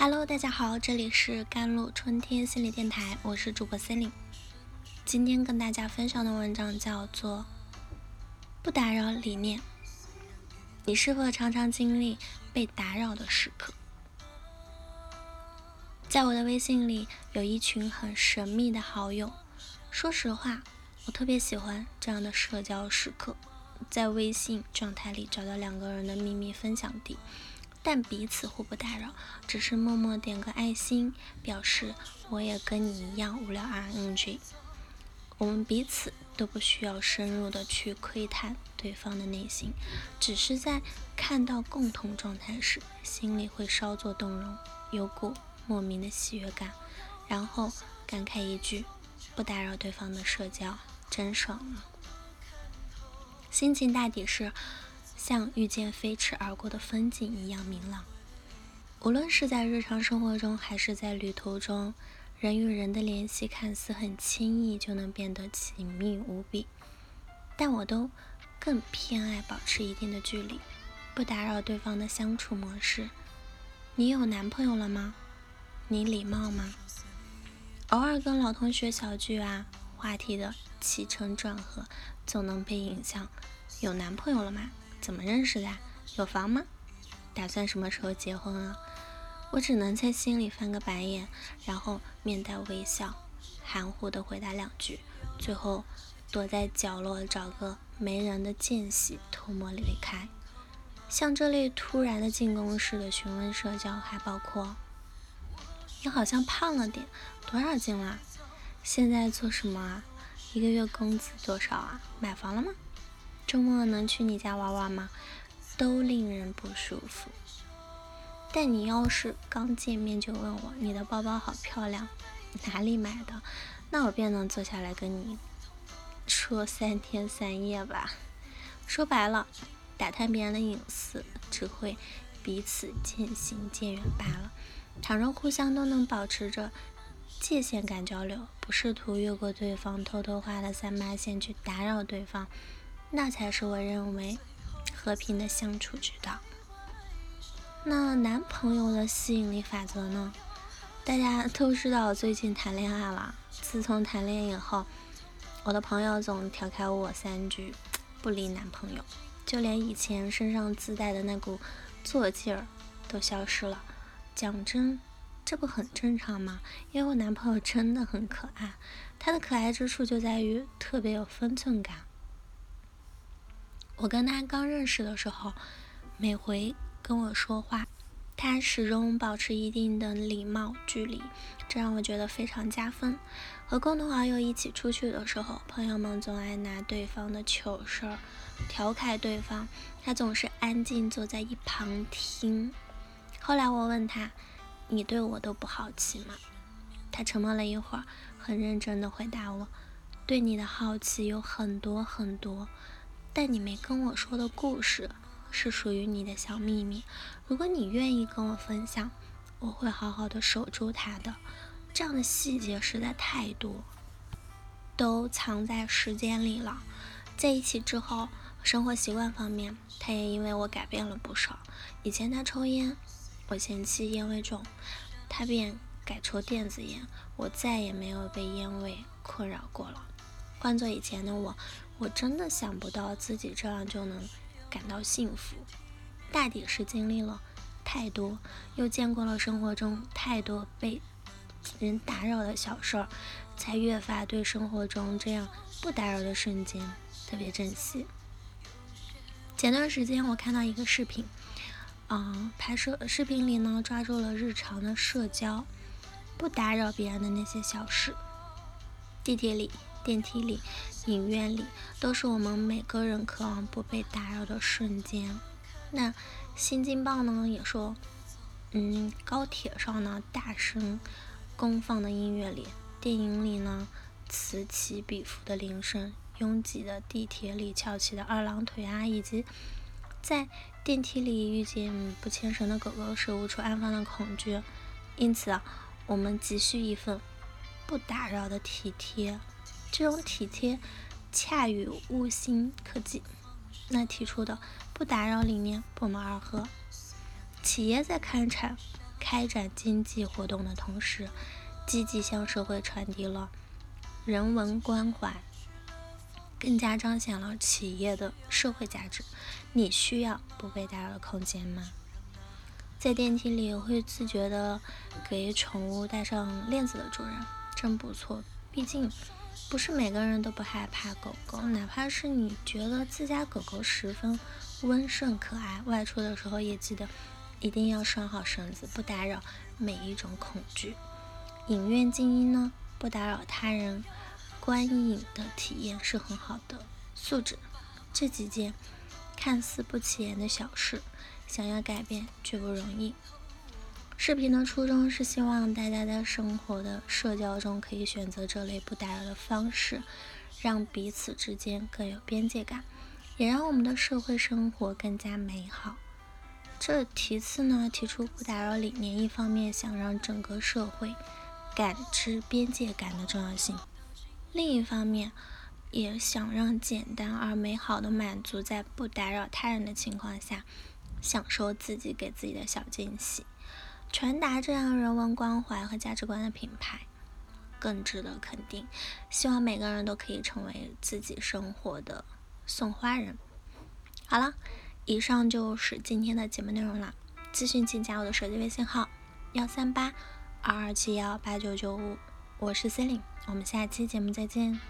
Hello，大家好，这里是甘露春天心理电台，我是主播 c e l i n 今天跟大家分享的文章叫做“不打扰理念”。你是否常常经历被打扰的时刻？在我的微信里有一群很神秘的好友。说实话，我特别喜欢这样的社交时刻，在微信状态里找到两个人的秘密分享地。但彼此互不打扰，只是默默点个爱心，表示我也跟你一样无聊啊！NG，。我们彼此都不需要深入的去窥探对方的内心，只是在看到共同状态时，心里会稍作动容，有股莫名的喜悦感，然后感慨一句：不打扰对方的社交，真爽啊！心情大抵是。像遇见飞驰而过的风景一样明朗。无论是在日常生活中，还是在旅途中，人与人的联系看似很轻易就能变得紧密无比，但我都更偏爱保持一定的距离，不打扰对方的相处模式。你有男朋友了吗？你礼貌吗？偶尔跟老同学小聚啊，话题的起承转合总能被引向有男朋友了吗？怎么认识的？有房吗？打算什么时候结婚啊？我只能在心里翻个白眼，然后面带微笑，含糊的回答两句，最后躲在角落找个没人的间隙偷摸离开。像这类突然的进攻式的询问社交，还包括：你好像胖了点，多少斤了？现在做什么啊？一个月工资多少啊？买房了吗？周末能去你家玩玩吗？都令人不舒服。但你要是刚见面就问我你的包包好漂亮，哪里买的？那我便能坐下来跟你说三天三夜吧。说白了，打探别人的隐私，只会彼此渐行渐远罢了。倘若互相都能保持着界限感交流，不试图越过对方偷偷画的三八线去打扰对方。那才是我认为和平的相处之道。那男朋友的吸引力法则呢？大家都知道，最近谈恋爱了。自从谈恋爱以后，我的朋友总调侃我三句：不理男朋友，就连以前身上自带的那股作劲儿都消失了。讲真，这不很正常吗？因为我男朋友真的很可爱，他的可爱之处就在于特别有分寸感。我跟他刚认识的时候，每回跟我说话，他始终保持一定的礼貌距离，这让我觉得非常加分。和共同好友一起出去的时候，朋友们总爱拿对方的糗事儿调侃对方，他总是安静坐在一旁听。后来我问他：“你对我都不好奇吗？”他沉默了一会儿，很认真地回答我：“对你的好奇有很多很多。”但你没跟我说的故事是属于你的小秘密。如果你愿意跟我分享，我会好好的守住它的。这样的细节实在太多，都藏在时间里了。在一起之后，生活习惯方面，他也因为我改变了不少。以前他抽烟，我嫌弃烟味重，他便改抽电子烟，我再也没有被烟味困扰过了。换做以前的我。我真的想不到自己这样就能感到幸福，大抵是经历了太多，又见过了生活中太多被人打扰的小事儿，才越发对生活中这样不打扰的瞬间特别珍惜。前段时间我看到一个视频，嗯，拍摄视频里呢抓住了日常的社交，不打扰别人的那些小事，地铁里。电梯里、影院里，都是我们每个人渴望不被打扰的瞬间。那《新京报》呢也说，嗯，高铁上呢大声公放的音乐里，电影里呢此起彼伏的铃声，拥挤的地铁里翘起的二郎腿啊，以及在电梯里遇见不牵绳的狗狗时无处安放的恐惧。因此啊，我们急需一份不打扰的体贴。这种体贴恰与物心科技那提出的不打扰理念不谋而合。企业在开展开展经济活动的同时，积极向社会传递了人文关怀，更加彰显了企业的社会价值。你需要不被打扰的空间吗？在电梯里会自觉的给宠物戴上链子的主人，真不错。毕竟不是每个人都不害怕狗狗，哪怕是你觉得自家狗狗十分温顺可爱，外出的时候也记得一定要拴好绳子，不打扰每一种恐惧。影院静音呢，不打扰他人观影的体验是很好的素质。这几件看似不起眼的小事。想要改变却不容易。视频的初衷是希望大家在生活的社交中可以选择这类不打扰的方式，让彼此之间更有边界感，也让我们的社会生活更加美好。这其次呢，提出不打扰理念，一方面想让整个社会感知边界感的重要性，另一方面也想让简单而美好的满足在不打扰他人的情况下。享受自己给自己的小惊喜，传达这样人文关怀和价值观的品牌，更值得肯定。希望每个人都可以成为自己生活的送花人。好了，以上就是今天的节目内容了。咨询请加我的手机微信号：幺三八二二七幺八九九五，我是 c e l i n e 我们下期节目再见。